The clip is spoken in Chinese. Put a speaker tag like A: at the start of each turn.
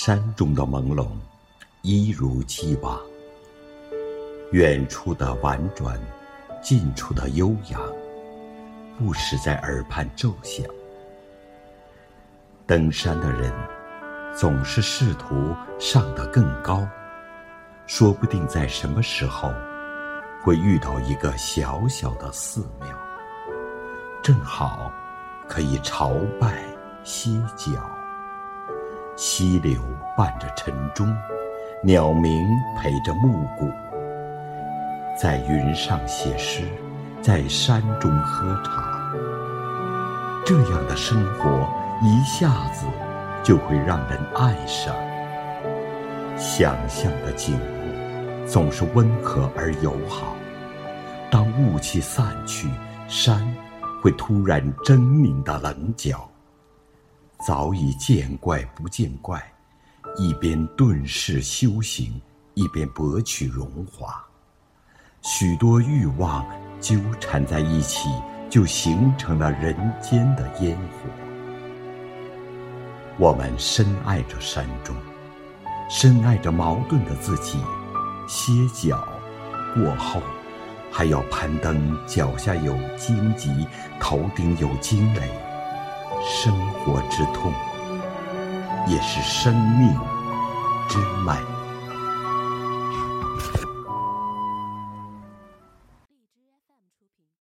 A: 山中的朦胧，一如既往。远处的婉转，近处的悠扬，不时在耳畔奏响。登山的人，总是试图上得更高，说不定在什么时候，会遇到一个小小的寺庙，正好可以朝拜歇脚。溪流伴着晨钟，鸟鸣陪着暮鼓，在云上写诗，在山中喝茶。这样的生活一下子就会让人爱上。想象的景物总是温和而友好，当雾气散去，山会突然狰狞的棱角。早已见怪不见怪，一边顿世修行，一边博取荣华。许多欲望纠缠在一起，就形成了人间的烟火。我们深爱着山中，深爱着矛盾的自己。歇脚过后，还要攀登脚下有荆棘，头顶有惊雷。生活之痛，也是生命之脉。